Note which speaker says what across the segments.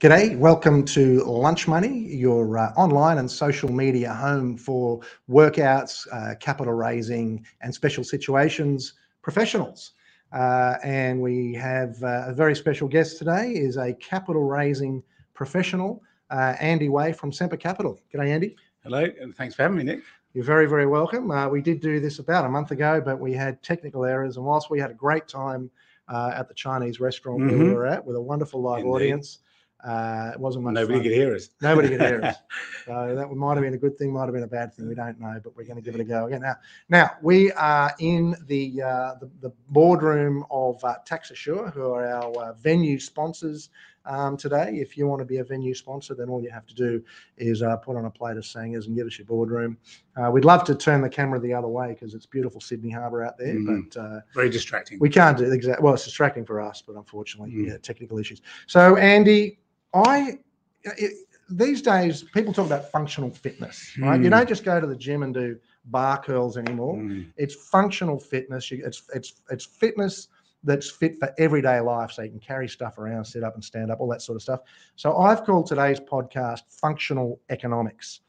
Speaker 1: G'day, welcome to Lunch Money, your uh, online and social media home for workouts, uh, capital raising, and special situations professionals. Uh, and we have uh, a very special guest today is a capital raising professional, uh, Andy Way from Semper Capital. G'day, Andy.
Speaker 2: Hello, and thanks for having me, Nick.
Speaker 1: You're very, very welcome. Uh, we did do this about a month ago, but we had technical errors, and whilst we had a great time at the Chinese restaurant mm-hmm. we were at with a wonderful live Indeed. audience. Uh, it wasn't much
Speaker 2: Nobody
Speaker 1: fun.
Speaker 2: could hear us.
Speaker 1: Nobody could hear us. So that might have been a good thing, might have been a bad thing. We don't know, but we're going to give it a go again. Now, now we are in the uh, the, the, boardroom of uh, TaxAssure, who are our uh, venue sponsors um, today. If you want to be a venue sponsor, then all you have to do is uh, put on a plate of sangers and give us your boardroom. Uh, we'd love to turn the camera the other way because it's beautiful Sydney Harbour out there, mm, but uh,
Speaker 2: very distracting.
Speaker 1: We can't do exactly. Well, it's distracting for us, but unfortunately, mm. yeah, technical issues. So, Andy, I it, these days people talk about functional fitness, right? Mm. You don't just go to the gym and do bar curls anymore. Mm. It's functional fitness. It's it's it's fitness that's fit for everyday life, so you can carry stuff around, sit up and stand up, all that sort of stuff. So I've called today's podcast "Functional Economics"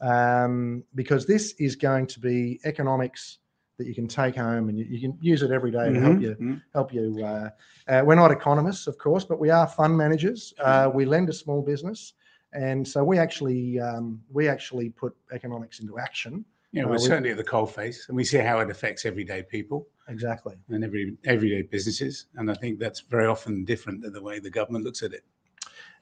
Speaker 1: um, because this is going to be economics that you can take home and you, you can use it every day mm-hmm. to help you mm-hmm. help you. Uh, uh, we're not economists, of course, but we are fund managers. Uh, we lend to small business, and so we actually um, we actually put economics into action.
Speaker 2: Yeah, we're uh, certainly at the coal face, and we see how it affects everyday people.
Speaker 1: Exactly.
Speaker 2: And every everyday businesses, and I think that's very often different than the way the government looks at it.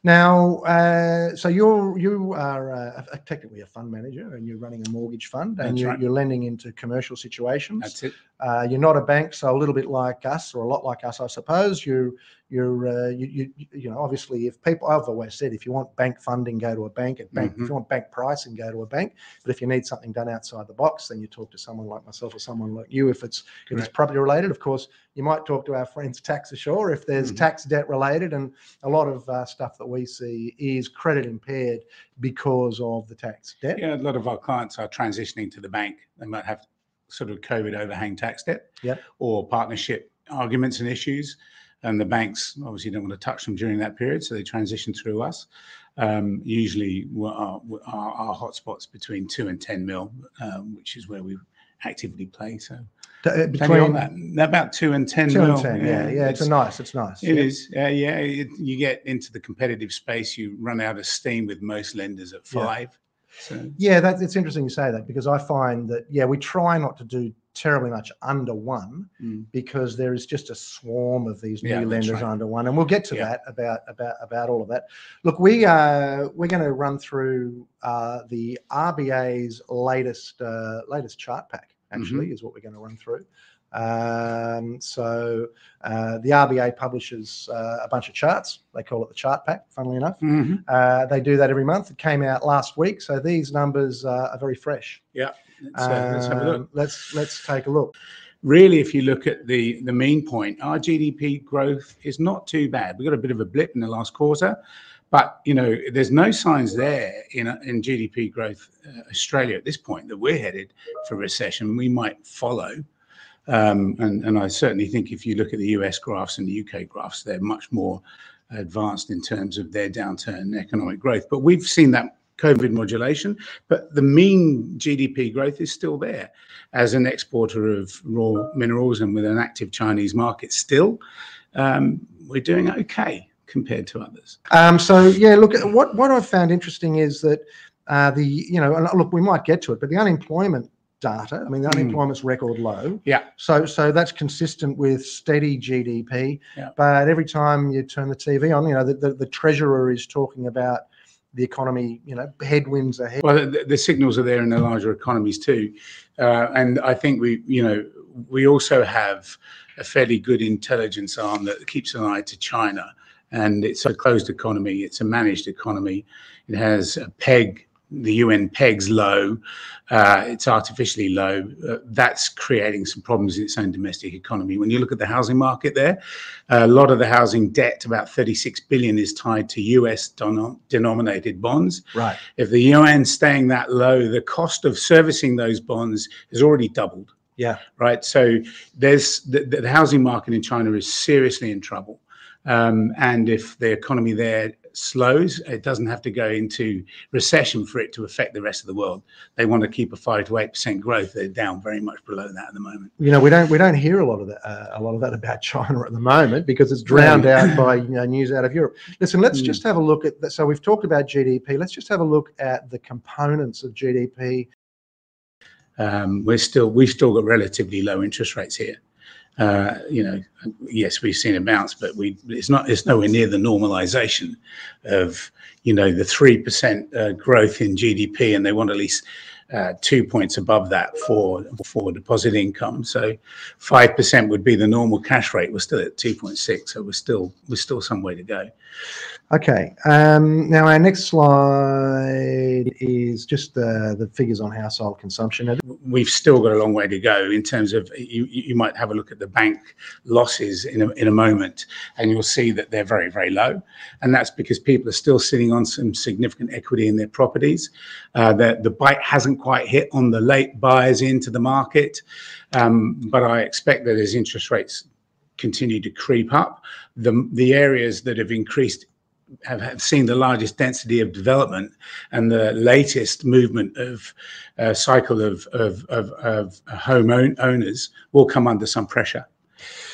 Speaker 1: Now, uh, so you're you are uh, technically a fund manager, and you're running a mortgage fund, and you're, right. you're, lending into commercial situations.
Speaker 2: That's it.
Speaker 1: Uh, you're not a bank, so a little bit like us, or a lot like us, I suppose. You you're uh, you, you you know obviously if people I've always said if you want bank funding go to a bank at bank mm-hmm. if you want bank pricing go to a bank but if you need something done outside the box then you talk to someone like myself or someone like you if it's Correct. if it's property related of course you might talk to our friends TaxAssure if there's mm-hmm. tax debt related and a lot of uh, stuff that we see is credit impaired because of the tax debt
Speaker 2: yeah a lot of our clients are transitioning to the bank they might have sort of COVID overhang tax debt
Speaker 1: yep.
Speaker 2: or partnership arguments and issues and the banks obviously don't want to touch them during that period, so they transition through us. Um, usually, our, our, our, hotspots between two and ten mil, um, which is where we actively play. So
Speaker 1: uh, between
Speaker 2: that, about two and ten.
Speaker 1: Two mil, and ten, yeah, yeah. yeah it's, it's, nice. It's nice.
Speaker 2: It yeah. is, uh, yeah. It, you get into the competitive space, you run out of steam with most lenders at five. Yeah.
Speaker 1: So. Yeah, that, it's interesting you say that because I find that yeah, we try not to do terribly much under one mm. because there is just a swarm of these new yeah, lenders right. under one, and we'll get to yeah. that about about about all of that. Look, we uh, we're going to run through uh, the RBA's latest uh, latest chart pack. Actually, mm-hmm. is what we're going to run through. Um, so uh, the RBA publishes uh, a bunch of charts. They call it the chart pack. Funnily enough,
Speaker 2: mm-hmm.
Speaker 1: uh, they do that every month. It came out last week, so these numbers are very fresh.
Speaker 2: Yeah. Let's, uh, let's have a look.
Speaker 1: Um, let's let's take a look.
Speaker 2: Really, if you look at the the mean point, our GDP growth is not too bad. We got a bit of a blip in the last quarter, but you know, there's no signs there in in GDP growth uh, Australia at this point that we're headed for recession. We might follow. Um, and, and I certainly think if you look at the US graphs and the UK graphs, they're much more advanced in terms of their downturn in economic growth. But we've seen that COVID modulation, but the mean GDP growth is still there. As an exporter of raw minerals and with an active Chinese market still, um, we're doing okay compared to others.
Speaker 1: Um, so yeah, look, what what I've found interesting is that uh, the you know look, we might get to it, but the unemployment data. I mean, the mm. unemployment's record low.
Speaker 2: Yeah.
Speaker 1: So so that's consistent with steady GDP.
Speaker 2: Yeah.
Speaker 1: But every time you turn the TV on, you know, the, the, the treasurer is talking about the economy, you know, headwinds ahead.
Speaker 2: Well, the, the signals are there in the larger economies too, uh, and I think we, you know, we also have a fairly good intelligence arm that keeps an eye to China, and it's a closed economy, it's a managed economy, it has a peg the yuan pegs low, uh, it's artificially low. Uh, that's creating some problems in its own domestic economy. When you look at the housing market there, a lot of the housing debt, about 36 billion, is tied to US denominated bonds.
Speaker 1: Right.
Speaker 2: If the yuan staying that low, the cost of servicing those bonds has already doubled.
Speaker 1: Yeah.
Speaker 2: Right. So there's the, the housing market in China is seriously in trouble. Um, and if the economy there slows, it doesn't have to go into recession for it to affect the rest of the world. They want to keep a five to eight percent growth. They're down very much below that at the moment.
Speaker 1: You know, we don't we don't hear a lot of that uh, a lot of that about China at the moment because it's drowned
Speaker 2: No.
Speaker 1: out by you know, news out of Europe. Listen, let's
Speaker 2: Mm.
Speaker 1: just have a look at that. So we've talked about GDP. Let's just have a look at the components of GDP.
Speaker 2: um, we're still we've still got relatively low interest rates here. Uh, you know, yes, we've seen a bounce, but we it's not it's nowhere near the normalization of you know the three percent uh, growth in GDP, and they want at least uh, two points above that for for deposit income. So five percent would be the normal cash rate. We're still at two point six, so we're still we're still some way to go.
Speaker 1: Okay. Um, now our next slide is just the the figures on household consumption.
Speaker 2: We've still got a long way to go in terms of you, you might have a look at the bank losses in a, in a moment and you'll see that they're very very low and that's because people are still sitting on some significant equity in their properties uh, the, the bite hasn't quite hit on the late buyers into the market um, but i expect that as interest rates continue to creep up the, the areas that have increased have, have seen the largest density of development and the latest movement of uh, cycle of, of, of, of home own, owners will come under some pressure.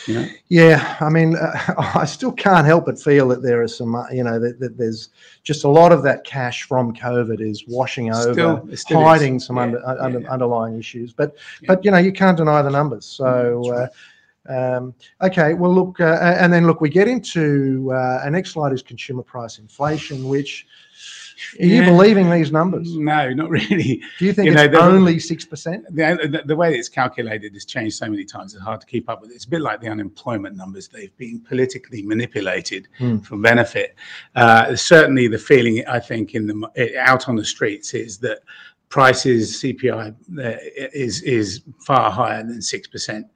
Speaker 2: You know?
Speaker 1: Yeah, I mean, uh, I still can't help but feel that there is some, you know, that, that there's just a lot of that cash from COVID is washing over,
Speaker 2: Still- it still is.
Speaker 1: hiding some
Speaker 2: Yeah,
Speaker 1: under,
Speaker 2: yeah,
Speaker 1: under,
Speaker 2: yeah.
Speaker 1: underlying issues. But, but you know, you can't deny the numbers. So, uh, um, okay, well, look, uh, and then look, we get into uh, our next slide is consumer price inflation, which are you
Speaker 2: Yeah.
Speaker 1: believing these numbers?
Speaker 2: No, not really.
Speaker 1: Do you think
Speaker 2: You know,
Speaker 1: it's only six percent?
Speaker 2: The, the, way it's calculated has changed so many times, it's hard to keep up with. It. It's a bit like the unemployment numbers. They've been politically manipulated
Speaker 1: Hmm.
Speaker 2: for benefit. Uh, certainly, the feeling, I think, in the out on the streets is that prices CPI uh, is is far higher than six percent,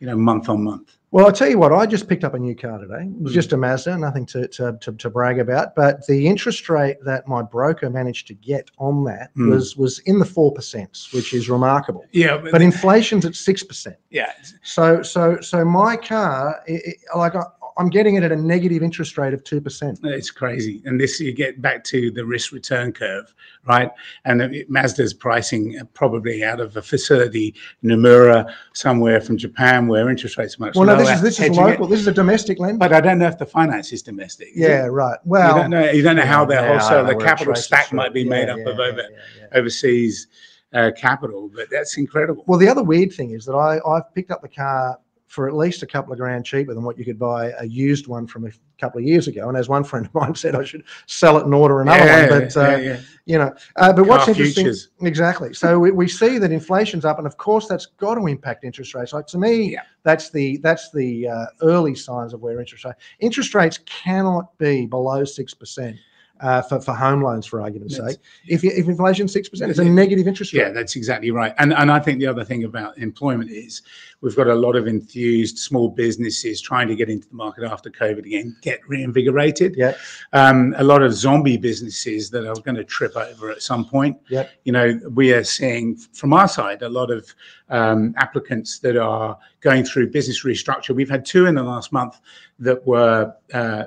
Speaker 2: you know, month on month.
Speaker 1: Well, I'll tell you what, I just picked up a new car today. It was
Speaker 2: Mm.
Speaker 1: just a Mazda, nothing to, to, to, to brag about. But the interest rate that my broker managed to get on that
Speaker 2: Mm.
Speaker 1: was was in the 4%, which is remarkable.
Speaker 2: Yeah,
Speaker 1: But inflation's at 6%.
Speaker 2: yeah,
Speaker 1: So so so my car, i i like I, I'm getting it at a negative interest rate of 2%.
Speaker 2: It's crazy. And this, you get back to the risk return curve, right? And it- Mazda's pricing uh, probably out of a facility, Nomura, somewhere from Japan, where interest rates are much
Speaker 1: Well, no, this is this is
Speaker 2: hedging it.
Speaker 1: local. This is a domestic lender.
Speaker 2: But I don't know if the finance is domestic. is
Speaker 1: yeah,
Speaker 2: it?
Speaker 1: right.
Speaker 2: You
Speaker 1: Well,
Speaker 2: don't know, you don't know how their
Speaker 1: yeah, I
Speaker 2: wholesale,
Speaker 1: know
Speaker 2: the capital stack might be
Speaker 1: Yeah,
Speaker 2: made up
Speaker 1: yeah,
Speaker 2: of over
Speaker 1: yeah, yeah.
Speaker 2: overseas uh, capital, but that's incredible.
Speaker 1: Well, the other weird thing is that I, I've picked up the car for at least a couple of grand cheaper than what you could buy a used one from a couple of years ago. And as one friend of mine said, I should sell it and order another
Speaker 2: yeah,
Speaker 1: one. But, uh,
Speaker 2: yeah, yeah.
Speaker 1: you know, uh, but what's interesting,
Speaker 2: futures.
Speaker 1: exactly. So we, we see that inflation's up, and of course that's got to impact interest rates. Like to me,
Speaker 2: Yeah.
Speaker 1: that's the that's the uh, early signs of where interest rates. interest rates cannot be below six percent. Uh, for, for home loans, for argument's
Speaker 2: That's-
Speaker 1: sake, if, if inflation's six percent, it's a
Speaker 2: Yeah.
Speaker 1: negative interest rate.
Speaker 2: Yeah, that's exactly right. And and I think the other thing about employment is we've got a lot of enthused small businesses trying to get into the market after COVID again, get reinvigorated.
Speaker 1: Yeah.
Speaker 2: Um, a lot of zombie businesses that are going to trip over at some point.
Speaker 1: Yep.
Speaker 2: You know, we are seeing from our side a lot of um, applicants that are going through business restructure. We've had two in the last month that were uh,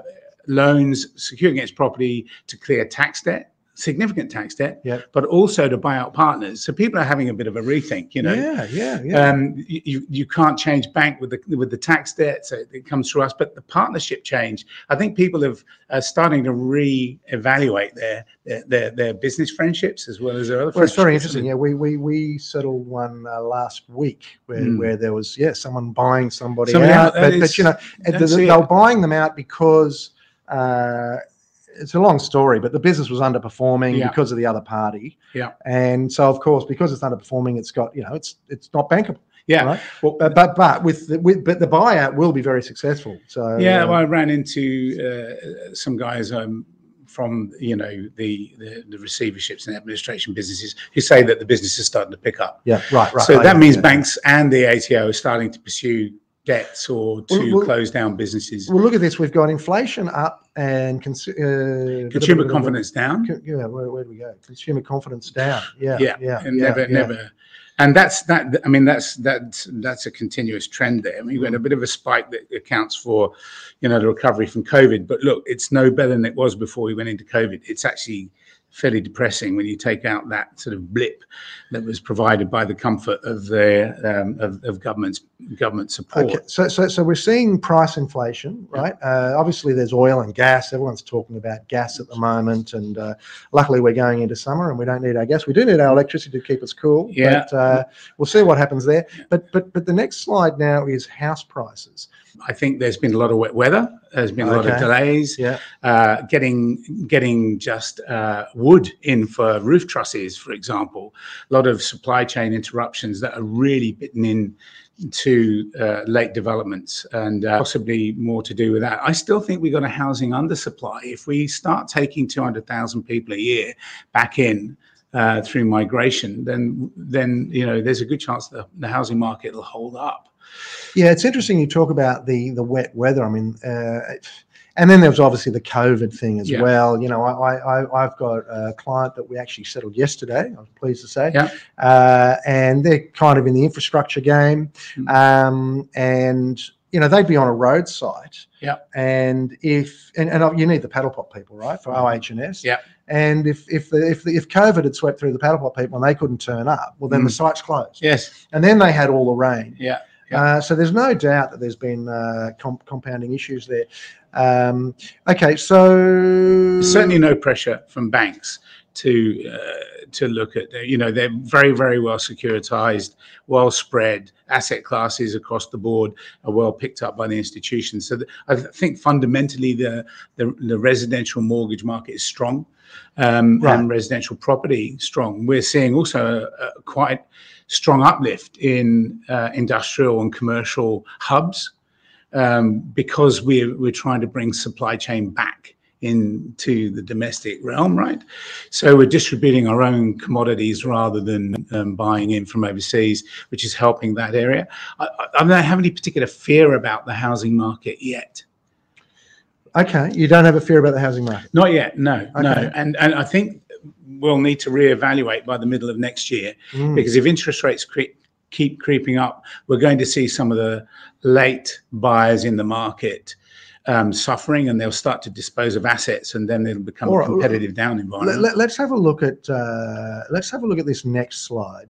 Speaker 2: loans secured against property to clear tax debt, significant tax debt,
Speaker 1: Yep.
Speaker 2: but also to buy out partners. So people are having a bit of a rethink. You know,
Speaker 1: yeah, yeah, yeah.
Speaker 2: um, you, you- can't change bank with the with the tax debt, so it comes through us. But the partnership change, I think people have uh, starting to re-evaluate their, their their their business friendships as well as their other.
Speaker 1: Well, it's very interesting. Yeah, we we we settled one uh, last week where,
Speaker 2: Mm.
Speaker 1: where there was yeah someone buying somebody,
Speaker 2: Somebody
Speaker 1: out,
Speaker 2: out,
Speaker 1: but, but you know they,
Speaker 2: that's
Speaker 1: they
Speaker 2: it.
Speaker 1: were buying them out because uh, it's a long story, but the business was underperforming
Speaker 2: Yeah.
Speaker 1: because of the other party.
Speaker 2: Yeah.
Speaker 1: and so of course because it's underperforming, it's got you know it's it's not bankable.
Speaker 2: Yeah.
Speaker 1: right?
Speaker 2: Well,
Speaker 1: But but but with the, with but the buyout will be very successful. So
Speaker 2: yeah,
Speaker 1: uh,
Speaker 2: well, I ran into uh, some guys um, from you know the, the the receiverships and administration businesses who say that the business is starting to pick up.
Speaker 1: yeah, right, right.
Speaker 2: so
Speaker 1: I
Speaker 2: that means
Speaker 1: understand.
Speaker 2: banks and the ATO are starting to pursue debts or to
Speaker 1: Well, well-
Speaker 2: close down businesses.
Speaker 1: Well, look at this. We've got inflation up and cons- uh,
Speaker 2: Consumer confidence down.
Speaker 1: Co- Yeah, where, where do we go? Consumer confidence down. Yeah,
Speaker 2: Yeah,
Speaker 1: yeah,
Speaker 2: and
Speaker 1: yeah,
Speaker 2: never,
Speaker 1: yeah.
Speaker 2: never. And that's that. I mean, that's that's that's a continuous trend there. I mean, we had a bit of a spike that accounts for, you know, the recovery from COVID. But look, it's no better than it was before we went into COVID. It's actually fairly depressing when you take out that sort of blip that was provided by the comfort of the um, of, of government's government support.
Speaker 1: Okay, so, so so we're seeing price inflation, right? Uh, obviously, there's oil and gas. Everyone's talking about gas at the moment, and uh, luckily, we're going into summer, and we don't need our gas. We do need our electricity to keep us cool.
Speaker 2: Yeah.
Speaker 1: But uh, we'll see what happens there. But but but the next slide now is house prices.
Speaker 2: I think there's been a lot of wet weather. There's been a lot of delays.
Speaker 1: Yeah.
Speaker 2: uh, getting getting just uh, wood in for roof trusses, for example. A lot of supply chain interruptions that are really bitten in to uh, late developments and uh, possibly more to do with that. I still think we've got a housing undersupply. If we start taking 200,000 people a year back in uh, through migration, then then you know there's a good chance the, the housing market will hold up.
Speaker 1: Yeah, it's interesting you talk about the the wet weather. I mean, uh, and then there was obviously the COVID thing as
Speaker 2: Yeah.
Speaker 1: well. You know, I, I I- I've got a client that we actually settled yesterday. I was pleased to say,
Speaker 2: Yeah.
Speaker 1: uh, and they're kind of in the infrastructure game,
Speaker 2: Mm.
Speaker 1: um, and you know they'd be on a road site.
Speaker 2: Yeah.
Speaker 1: And if and, and you need the paddle pop people, right, for OH&S.
Speaker 2: Yeah.
Speaker 1: And if if the, if the, if COVID had swept through the paddle pop people and they couldn't turn up, well then the
Speaker 2: Mm.
Speaker 1: site's closed.
Speaker 2: Yes.
Speaker 1: And then they had all the rain.
Speaker 2: Yeah.
Speaker 1: Uh, so there's no doubt that there's been uh, com- compounding issues there. Um, okay, so
Speaker 2: certainly no pressure from banks to uh, to look at you know they're very very well securitized well spread asset classes across the board are well picked up by the institutions so th- i think fundamentally the, the the residential mortgage market is strong um,
Speaker 1: Right.
Speaker 2: and residential property strong we're seeing also a, a quite strong uplift in uh, industrial and commercial hubs um, because we're we're trying to bring supply chain back into the domestic realm, right? So we're distributing our own commodities rather than um, buying in from overseas, which is helping that area. I, I, I don't have any particular fear about the housing market yet.
Speaker 1: okay, you don't have a fear about the housing market.
Speaker 2: Not yet, no, no. And and I think we'll need to reevaluate by the middle of next year
Speaker 1: Mm.
Speaker 2: because if interest rates cre- keep creeping up, we're going to see some of the late buyers in the market um, suffering, and they'll start to dispose of assets, and then it'll become
Speaker 1: All
Speaker 2: a
Speaker 1: right,
Speaker 2: competitive down environment.
Speaker 1: Let, us have a look at uh, let's have a look at this next slide.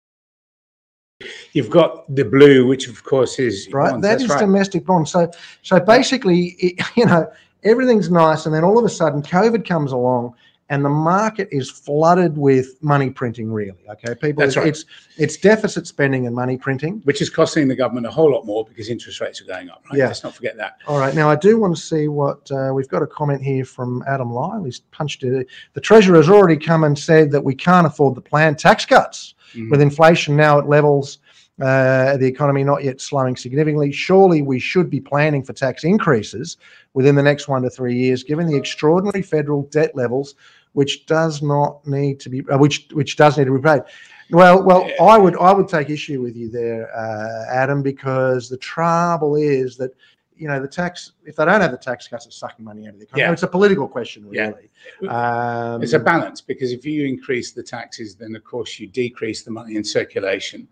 Speaker 2: You've got the blue, which of course is
Speaker 1: Right,
Speaker 2: bonds,
Speaker 1: that
Speaker 2: that's
Speaker 1: is
Speaker 2: right.
Speaker 1: domestic bonds. So so basically, it, you know, everything's nice, and then all of a sudden, COVID comes along. And the market is flooded with money printing. Really, okay, people.
Speaker 2: That's right.
Speaker 1: It's it's deficit spending and money printing.
Speaker 2: which is costing the government a whole lot more because interest rates are going up. Right?
Speaker 1: Yeah.
Speaker 2: Let's not forget that.
Speaker 1: All right. Now, I do want to see what uh, we've got a comment here from Adam Lyle. He's punched it. The Treasurer has already come and said that we can't afford the planned tax cuts
Speaker 2: Mhm.
Speaker 1: with inflation now at levels, uh, the economy not yet slowing significantly. Surely we should be planning for tax increases within the next one to three years, given the extraordinary federal debt levels, which does not need to be, uh, which which does need to be paid. Well, well. I would I would take issue with you there, uh, Adam, because the trouble is that you know the tax if they don't have the tax cuts, it's sucking money out of the economy.
Speaker 2: Yeah.
Speaker 1: It's a political question,
Speaker 2: Yeah.
Speaker 1: really. Um,
Speaker 2: It's a balance because if you increase the taxes, then of course you decrease the money in circulation,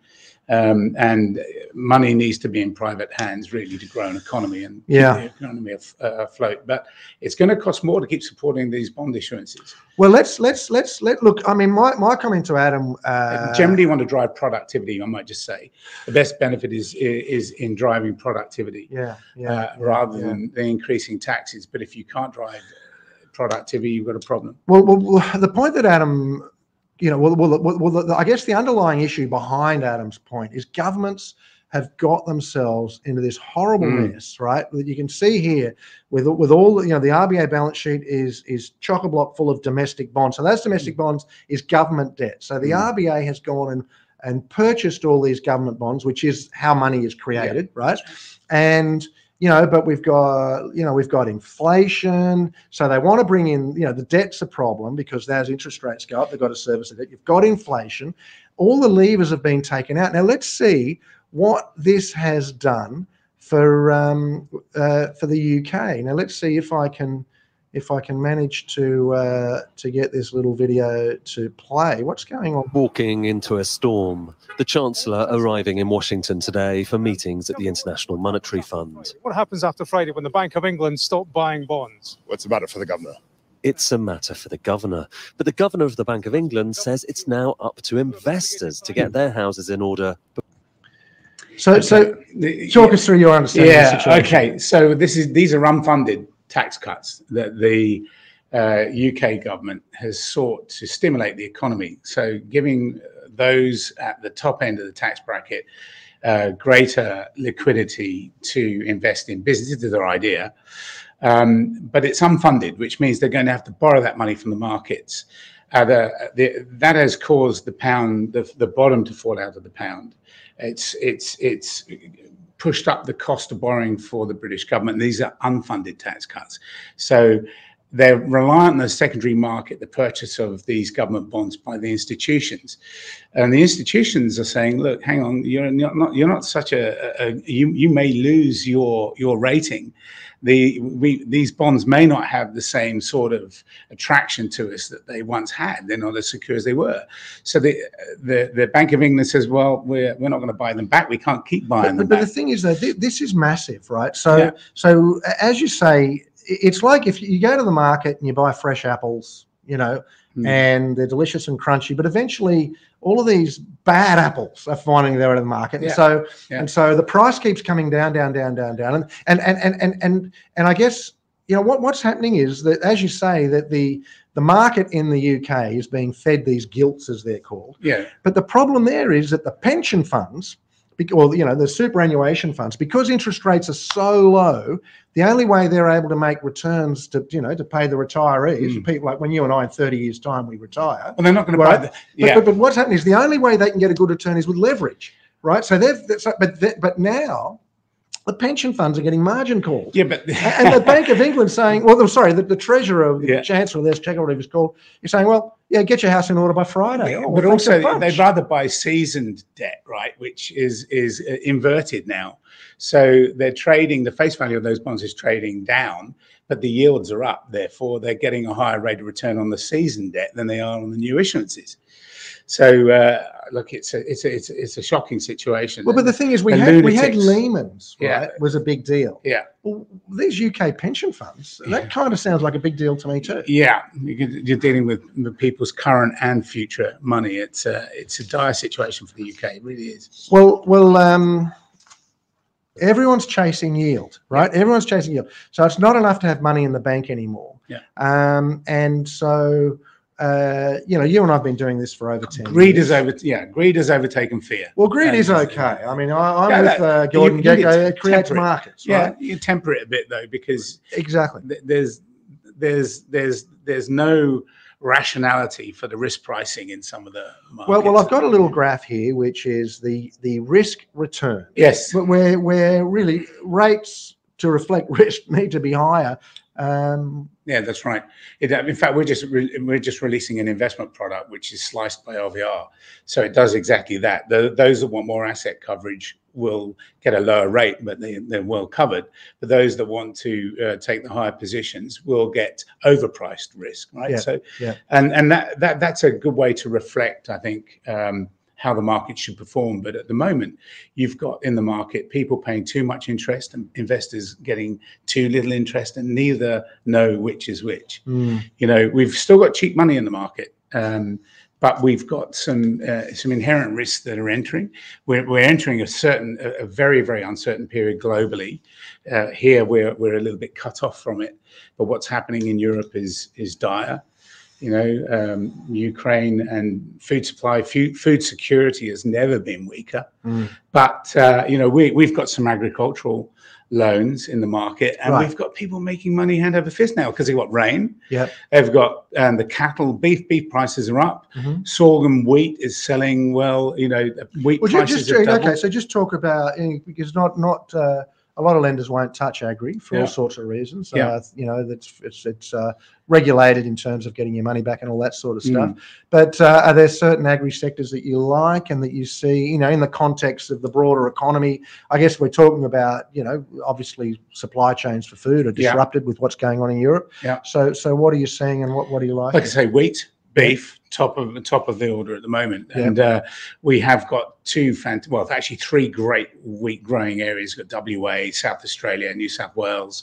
Speaker 2: um, and money needs to be in private hands really to grow an economy and
Speaker 1: Yeah.
Speaker 2: keep the economy af- uh, afloat. But it's going to cost more to keep supporting these bond issuances.
Speaker 1: well, let's let's let's let look. I mean, my, my comment to Adam. Uh,
Speaker 2: Generally, want to drive productivity. I might just say the best benefit is is in driving productivity
Speaker 1: yeah, yeah,
Speaker 2: uh, rather
Speaker 1: yeah.
Speaker 2: than, than increasing taxes. But if you can't drive productivity, you've got a problem.
Speaker 1: Well, well, the point that Adam, you know, well, well, well, well the, I guess the underlying issue behind Adam's point is governments have got themselves into this horrible
Speaker 2: Mm.
Speaker 1: mess, right? That you can see here with with all you know the RBA balance sheet is is chock a block full of domestic bonds. So those domestic bonds is government debt. So the
Speaker 2: Mm.
Speaker 1: RBA has gone and and purchased all these government bonds, which is how money is created, right? And you know, but we've got you know we've got inflation, so they want to bring in you know the debt's a problem because as interest rates go up, they've got to service the debt. You've got inflation, all the levers have been taken out. Now let's see what this has done for um, uh, for the UK. Now let's see if I can if I can manage to uh, to get this little video to play. What's going on?
Speaker 3: Walking into a storm. The Chancellor arriving in Washington today for meetings at the International Monetary Fund.
Speaker 4: What happens after Friday when the Bank of England stop buying bonds?
Speaker 5: What's the matter for the governor?
Speaker 3: It's a matter for the governor. But the governor of the Bank of England says it's now up to investors to get their houses in order.
Speaker 1: So, so
Speaker 2: The-
Speaker 1: talk us through your understanding of the
Speaker 2: Yeah.
Speaker 1: situation.
Speaker 2: Okay. So this is these are unfunded tax cuts that the uh, UK government has sought to stimulate the economy. So giving those at the top end of the tax bracket uh, greater liquidity to invest in businesses is their idea. Um, but it's unfunded, which means they're going to have to borrow that money from the markets. Uh, the, the, that has caused the pound, the, the bottom to fall out of the pound. It's it's it's pushed up the cost of borrowing for the British government. These are unfunded tax cuts, so they're reliant on the secondary market, the purchase of these government bonds by the institutions, and the institutions are saying, "Look, hang on, you're not you're not such a, a you you may lose your your rating." The we these bonds may not have the same sort of attraction to us that they once had. They're not as secure as they were. So the the, the Bank of England says, well, we're we're not going to buy them back. We can't keep buying
Speaker 1: But,
Speaker 2: them
Speaker 1: but the thing is, though, thi- this is massive, right? So,
Speaker 2: Yeah.
Speaker 1: so as you say, it's like if you go to the market and you buy fresh apples, you know,
Speaker 2: Hmm.
Speaker 1: and they're delicious and crunchy, but eventually all of these bad apples are finding their way to the market. And so,
Speaker 2: Yeah.
Speaker 1: and so the price keeps coming down, down, down, down, down. And, and, and, and, and, and, and I guess, you know, what, what's happening is that, as you say, that the, the market in the UK is being fed these gilts, as they're called.
Speaker 2: Yeah,
Speaker 1: But the problem there is that the pension funds, or you know, the superannuation funds, because interest rates are so low, the only way they're able to make returns to you know to pay the retirees,
Speaker 2: Mm.
Speaker 1: people like when you and I in thirty years' time we retire.
Speaker 2: well, they're not going to
Speaker 1: Right.
Speaker 2: buy the
Speaker 1: But,
Speaker 2: yeah.
Speaker 1: but, but what's happening is the only way they can get a good return is with leverage, right? So they've that's- but they- but now the pension funds are getting margin calls.
Speaker 2: yeah, but
Speaker 1: And the Bank of England saying, well, sorry, the, the treasurer, the
Speaker 2: Yeah.
Speaker 1: chancellor, there's check whatever it's called, is saying, well, yeah, get your house in order by Friday. Well,
Speaker 2: but also they'd rather buy seasoned debt, right? Which is is uh, inverted now. So they're trading the face value of those bonds is trading down, but the yields are up. Therefore, they're getting a higher rate of return on the seasoned debt than they are on the new issuances. So uh, look, it's a it's a it's a, it's a shocking situation.
Speaker 1: Well, but the thing is, we
Speaker 2: The
Speaker 1: had we had
Speaker 2: lunatics.
Speaker 1: Lehman's,
Speaker 2: Yeah.
Speaker 1: right? Was a big deal.
Speaker 2: Yeah.
Speaker 1: Well, these UK pension funds,
Speaker 2: Yeah.
Speaker 1: that kind of sounds like a big deal to me too.
Speaker 2: Yeah, you're dealing with, with people's current and future money. It's a it's a dire situation for the UK. It really is.
Speaker 1: Well, well, um, everyone's chasing yield, right? Everyone's chasing yield. So it's not enough to have money in the bank anymore.
Speaker 2: Yeah.
Speaker 1: Um, and so, uh, you know, you and I've been doing this for over ten.
Speaker 2: Greed
Speaker 1: years.
Speaker 2: has over yeah, greed has overtaken fear.
Speaker 1: Well, greed
Speaker 2: and-
Speaker 1: is okay. I mean, I, I'm
Speaker 2: Yeah,
Speaker 1: with uh, Gordon
Speaker 2: you
Speaker 1: Gecko. It creates markets,
Speaker 2: Yeah,
Speaker 1: right?
Speaker 2: you temper it a bit though, because
Speaker 1: Exactly.
Speaker 2: th- there's there's there's there's no rationality for the risk pricing in some of the markets.
Speaker 1: Well, well, I've got a little graph here, which is the the risk return.
Speaker 2: yes,
Speaker 1: but where where really rates to reflect risk need to be higher. Um,
Speaker 2: yeah, that's right. It, in fact, we're just re- we're just releasing an investment product which is sliced by LVR, so it does exactly that. The, those that want more asset coverage will get a lower rate, but they, they're well covered. But those that want to uh, take the higher positions will get overpriced risk, right?
Speaker 1: Yeah,
Speaker 2: so,
Speaker 1: yeah.
Speaker 2: and and that that that's a good way to reflect, I think. Um, how the market should perform. But at the moment, you've got in the market people paying too much interest and investors getting too little interest, and neither know which is which.
Speaker 1: mm,
Speaker 2: You know, we've still got cheap money in the market. Um, but we've got some uh, some inherent risks that are entering. We're, we're entering a certain, a, a very very uncertain period globally. Uh, here we're we're a little bit cut off from it, but what's happening in Europe is is dire you know, um, Ukraine and food supply, food, food security has never been weaker.
Speaker 1: mm.
Speaker 2: But uh, you know, we we've got some agricultural loans in the market, and
Speaker 1: Right.
Speaker 2: we've got people making money hand over fist now because they've got rain.
Speaker 1: Yep.
Speaker 2: They've got um, the cattle, beef, beef prices are up.
Speaker 1: Mhm.
Speaker 2: Sorghum wheat is selling well. You know, wheat
Speaker 1: Well,
Speaker 2: prices
Speaker 1: just
Speaker 2: doubled.
Speaker 1: okay. So just talk about eh, because not not uh, a lot of lenders won't touch agri for
Speaker 2: Yeah.
Speaker 1: all sorts of reasons.
Speaker 2: Yeah.
Speaker 1: Uh, you know, that's it's it's uh, regulated in terms of getting your money back and all that sort of stuff.
Speaker 2: Mm.
Speaker 1: But uh, are there certain agri sectors that you like and that you see, you know, in the context of the broader economy? I guess we're talking about, you know, obviously supply chains for food are
Speaker 2: Yeah.
Speaker 1: disrupted with what's going on in Europe.
Speaker 2: Yeah.
Speaker 1: So so what are you seeing and what what do you like?
Speaker 2: like I say, wheat, beef, top of the top of the order at the moment,
Speaker 1: Yeah.
Speaker 2: and uh, we have got two fant- well, actually three great wheat growing areas. We've got WA, South Australia, New South Wales.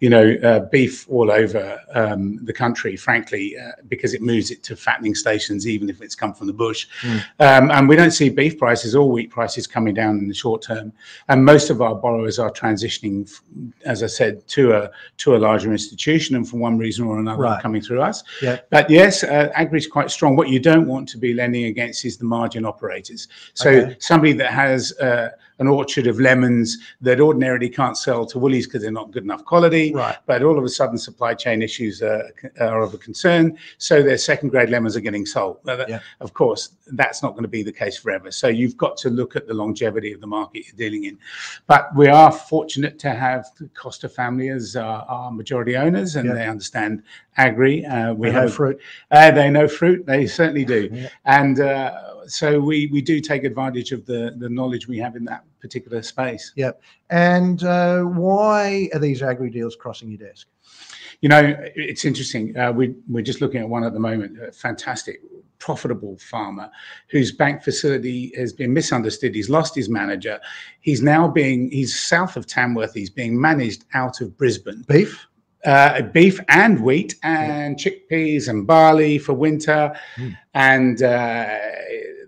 Speaker 2: You know, uh, beef all over um, the country, frankly, uh, because it moves it to fattening stations, even if it's come from the bush.
Speaker 1: Mm.
Speaker 2: Um, and we don't see beef prices or wheat prices coming down in the short term. And most of our borrowers are transitioning, as I said, to a to a larger institution, and for one reason or another,
Speaker 1: Right.
Speaker 2: coming through us.
Speaker 1: Yeah.
Speaker 2: But yes, uh, agri is quite strong. What you don't want to be lending against is the margin operators. So
Speaker 1: Okay.
Speaker 2: somebody that has uh, an orchard of lemons that ordinarily can't sell to Woolies because they're not good enough quality.
Speaker 1: Right.
Speaker 2: But all of a sudden, supply chain issues are, are of a concern. So their second grade lemons are getting sold. That-
Speaker 1: Yeah.
Speaker 2: Of course, that's not going to be the case forever. So you've got to look at the longevity of the market you're dealing in. But we are fortunate to have the Costa family as our, our majority owners, and
Speaker 1: Yeah.
Speaker 2: they understand agri. Uh, we have a
Speaker 1: fruit.
Speaker 2: uh, they know fruit. They certainly do.
Speaker 1: Yeah.
Speaker 2: And uh, so we, we do take advantage of the, the knowledge we have in that particular space. Yep.
Speaker 1: And uh, why are these agri deals crossing your desk?
Speaker 2: You know, it's interesting. Uh, we, we're just looking at one at the moment, a fantastic, profitable farmer whose bank facility has been misunderstood. He's lost his manager. He's now being, he's south of Tamworth. He's being managed out of Brisbane.
Speaker 1: Beef?
Speaker 2: uh, beef and wheat and chickpeas and barley for winter.
Speaker 1: Mm.
Speaker 2: And uh,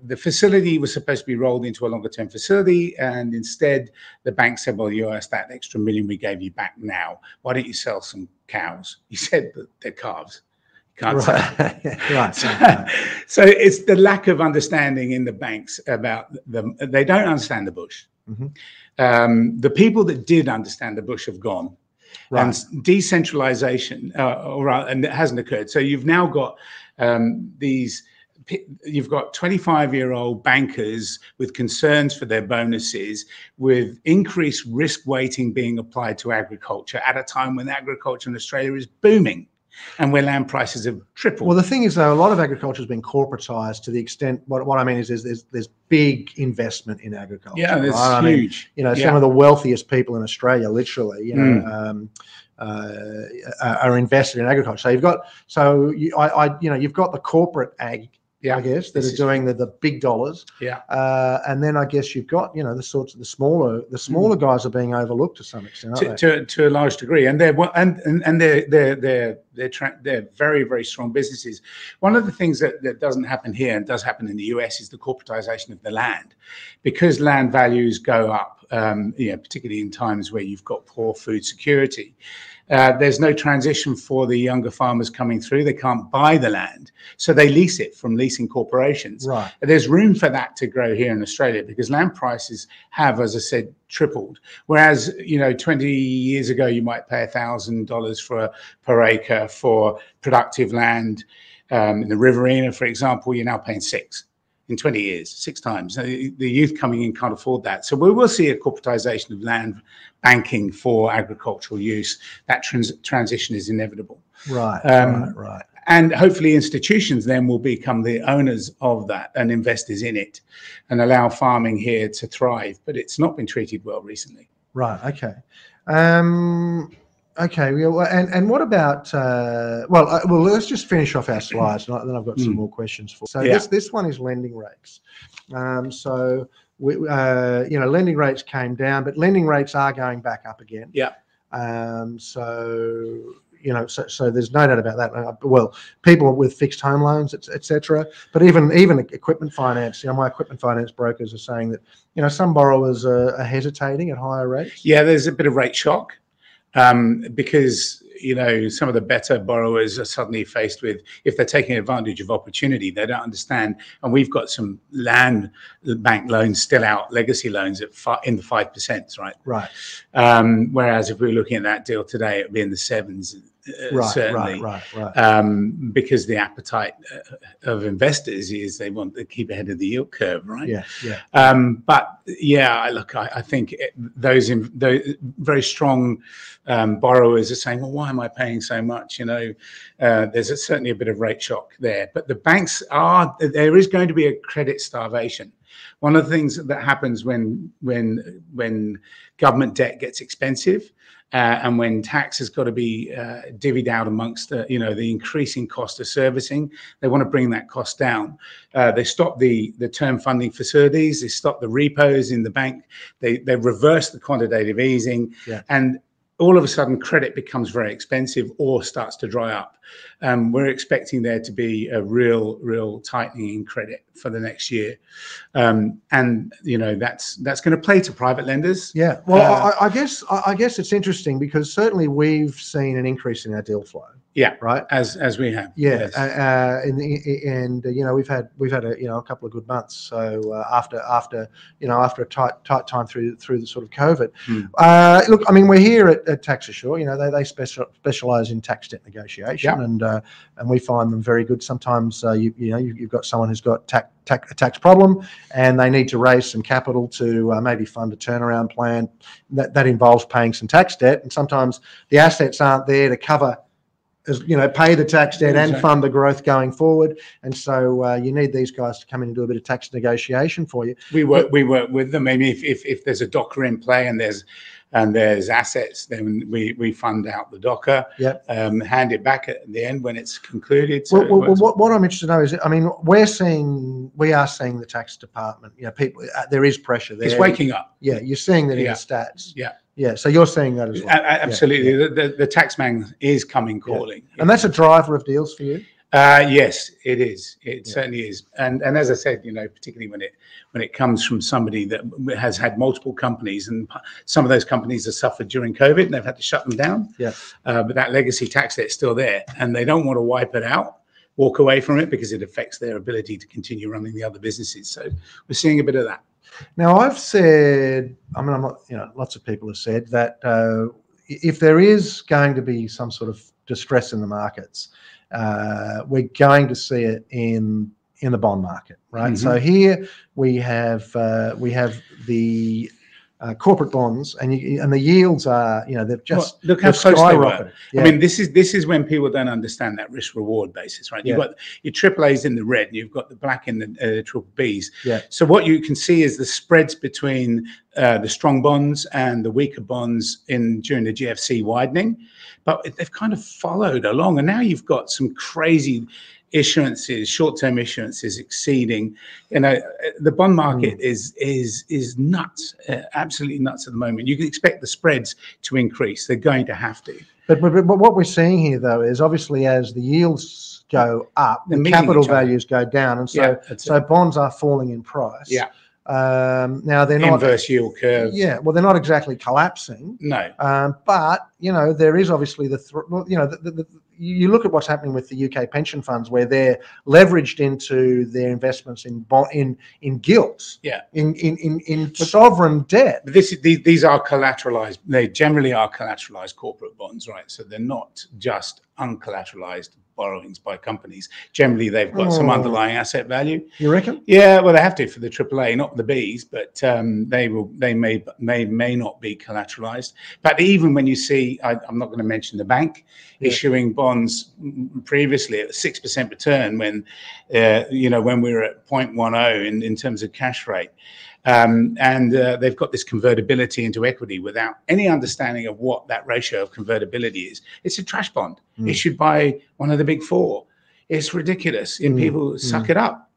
Speaker 2: the facility was supposed to be rolled into a longer term facility. And instead, the bank said, Well, you us that extra million we gave you back now. Why don't you sell some cows? He said, But they're calves. Can't.
Speaker 1: Right. right.
Speaker 2: So,
Speaker 1: right.
Speaker 2: so it's the lack of understanding in the banks about them. They don't understand the bush.
Speaker 1: Mhm.
Speaker 2: Um, the people that did understand the bush have gone
Speaker 1: Right.
Speaker 2: and decentralization, uh, or and it hasn't occurred. So you've now got um, these. You've got 25 year old bankers with concerns for their bonuses, with increased risk weighting being applied to agriculture at a time when agriculture in Australia is booming and where land prices have tripled.
Speaker 1: Well, the thing is, though, a lot of agriculture has been corporatized to the extent. What, what I mean is, there's, there's there's big investment in agriculture.
Speaker 2: yeah, that's
Speaker 1: right? I mean,
Speaker 2: huge.
Speaker 1: you know,
Speaker 2: Yeah.
Speaker 1: some of the wealthiest people in Australia, literally, you know,
Speaker 2: Mm.
Speaker 1: um, uh, are are invested in agriculture. So you've got, so you, I, I, you know, you've got the corporate ag,
Speaker 2: Yeah,
Speaker 1: I guess, that
Speaker 2: this
Speaker 1: are doing the, the big dollars.
Speaker 2: Yeah.
Speaker 1: Uh, and then I guess you've got, you know, the sorts of the smaller, the smaller guys are being overlooked to some extent, aren't
Speaker 2: to,
Speaker 1: they?
Speaker 2: to, to a large degree, and they're and and, and they're they're they're they're, tra- they're very very strong businesses. One of the things that, that doesn't happen here and does happen in the US is the corporatization of the land, because land values go up, um, you know, particularly in times where you've got poor food security. Uh, there's no transition for the younger farmers coming through. They can't buy the land, so they lease it from leasing corporations.
Speaker 1: Right.
Speaker 2: There's room for that to grow here in Australia because land prices have, as I said, tripled. Whereas, you know, 20 years ago, you might pay $1,000 for a, per acre for productive land. Um, in the Riverina, for example, you're now paying six in 20 years, six times. The youth coming in can't afford that. So we will see a corporatization of land banking for agricultural use. That trans- transition is inevitable
Speaker 1: Right.
Speaker 2: Um,
Speaker 1: right. Right.
Speaker 2: and hopefully institutions then will become the owners of that and investors in it and allow farming here to thrive but it's not been treated well recently
Speaker 1: Right. Okay. Um, okay. Well, and and what about? Uh, well, uh, well, let's just finish off our slides, and then I've got some
Speaker 2: Mm.
Speaker 1: more questions for. So
Speaker 2: Yeah.
Speaker 1: this this one is lending rates. Um, so we, uh, you know, lending rates came down, but lending rates are going back up again.
Speaker 2: Yeah.
Speaker 1: Um, so you know, so, so there's no doubt about that. Well, people with fixed home loans, etc. But even even equipment finance, you know, my equipment finance brokers are saying that you know some borrowers are, are hesitating at higher rates.
Speaker 2: yeah there's a bit of rate shock because you know some of the better borrowers are suddenly faced with if they're taking advantage of opportunity they don't understand. And we've got some land bank loans still out legacy loans at fi- in the 5% right?
Speaker 1: Right.
Speaker 2: Um, whereas if we were looking at that deal today, it would be in the sevens
Speaker 1: Right,
Speaker 2: certainly.
Speaker 1: right, right, right.
Speaker 2: Um, because the appetite uh, of investors is they want to keep ahead of the yield curve, right?
Speaker 1: yeah, yeah.
Speaker 2: Um, but yeah, look, I, I think it, those in, those very strong um, borrowers are saying, "Well, why am I paying so much?" You know, uh, there's a, certainly a bit of rate shock there. But the banks are there is going to be a credit starvation. One of the things that happens when when when government debt gets expensive. Uh, and when tax has got to be uh, divvied out amongst the, you know the increasing cost of servicing, they want to bring that cost down. Uh, they stop the the term funding facilities. They stop the repos in the bank. They they reverse the quantitative easing,
Speaker 1: Yeah.
Speaker 2: and all of a sudden credit becomes very expensive or starts to dry up. Um, we're expecting there to be a real real tightening in credit for the next year, um, and you know that's that's going to play to private lenders.
Speaker 1: Yeah. Well,
Speaker 2: Uh,
Speaker 1: I, I guess I guess it's interesting because certainly we've seen an increase in our deal flow.
Speaker 2: Yeah.
Speaker 1: Right.
Speaker 2: As as we have.
Speaker 1: Yeah.
Speaker 2: Yes.
Speaker 1: Uh, uh, and and uh, you know we've had we've had a you know a couple of good months. So uh, after after you know after a tight tight time through through the sort of COVID. Uh, look, I mean we're here at, at Tax Assure. You know they they special, specialize in tax debt negotiation And uh, and we find them very good. Sometimes uh, you you know you, you've got someone who's got tax tax, a tax problem and they need to raise some capital to uh, maybe fund a turnaround plan that, that involves paying some tax debt and sometimes the assets aren't there to cover as you know pay the tax debt and fund the growth going forward and so uh, you need these guys to come in and do a bit of tax negotiation for you
Speaker 2: we work we work with them. Maybe if, if, if there's a DOCA in play and there's and there's assets, then we, we fund out the DOCA,
Speaker 1: Yep.
Speaker 2: um, hand it back at the end when it's concluded. So
Speaker 1: well, well, what, what i'm interested to know is i mean we're seeing we are seeing the tax department you know people uh, there is pressure there
Speaker 2: it's waking up.
Speaker 1: yeah you're seeing that in the stats
Speaker 2: Yeah.
Speaker 1: yeah so you're seeing that as well
Speaker 2: a- absolutely. The, the, the tax man is coming calling.
Speaker 1: and that's a driver of deals for you
Speaker 2: Uh, yes, it is. It
Speaker 1: Yeah.
Speaker 2: certainly is. And and as I said, you know, particularly when it when it comes from somebody that has had multiple companies, and some of those companies have suffered during COVID, and they've had to shut them down.
Speaker 1: Yeah.
Speaker 2: Uh, but that legacy tax debt is still there, and they don't want to wipe it out, walk away from it because it affects their ability to continue running the other businesses. So we're seeing a bit of that.
Speaker 1: Now, I've said, I mean, I'm not, you know, lots of people have said that uh, if there is going to be some sort of distress in the markets, uh, we're going to see it in in the bond market, right? So here we have uh, we have the uh, corporate bonds, and you, and the yields are, you know, they've just
Speaker 2: Well, look how close they were.
Speaker 1: Yeah.
Speaker 2: I mean, this is this is when people don't understand that risk reward basis, right? You've
Speaker 1: Yeah.
Speaker 2: got your triple A's in the red, and you've got the black in the uh, triple B's.
Speaker 1: Yeah.
Speaker 2: So what you can see is the spreads between uh, the strong bonds and the weaker bonds in during the GFC widening, but they've kind of followed along, and now you've got some crazy issuances, short-term issuances exceeding. You know, the bond market is is is nuts, uh, absolutely nuts at the moment. You can expect the spreads to increase; they're going to have to.
Speaker 1: But, but, but what we're seeing here, though, is obviously as the yields go up, the capital values go down, and so
Speaker 2: Yeah,
Speaker 1: so
Speaker 2: it.
Speaker 1: bonds are falling in price.
Speaker 2: Yeah.
Speaker 1: Um, now they're not.
Speaker 2: inverse yield curve.
Speaker 1: Yeah. Well, they're not exactly collapsing,
Speaker 2: No,
Speaker 1: um, but you know there is obviously the well, you know the, the, the, you look at what's happening with the UK pension funds where they're leveraged into their investments in bond in in gilts.
Speaker 2: Yeah.
Speaker 1: In in in, in sovereign debt.
Speaker 2: but this is these, these are collateralized. They generally are collateralized corporate bonds, right? So they're not just uncollateralized borrowings by companies. Generally, they've got some
Speaker 1: Oh.
Speaker 2: underlying asset value.
Speaker 1: You reckon?
Speaker 2: Yeah, well, they have to for the AAA, not the Bs, but um, they will. They may may may not be collateralized. But even when you see, I, I'm not going to mention the bank
Speaker 1: Yeah.
Speaker 2: issuing bonds previously at six percent return, when uh, you know when we were at 0.10 in in terms of cash rate. Um, and uh, they've got this convertibility into equity without any understanding of what that ratio of convertibility is. It's a trash bond
Speaker 1: Mm.
Speaker 2: issued by one of the big four. It's ridiculous, and
Speaker 1: Mm,
Speaker 2: people suck it up.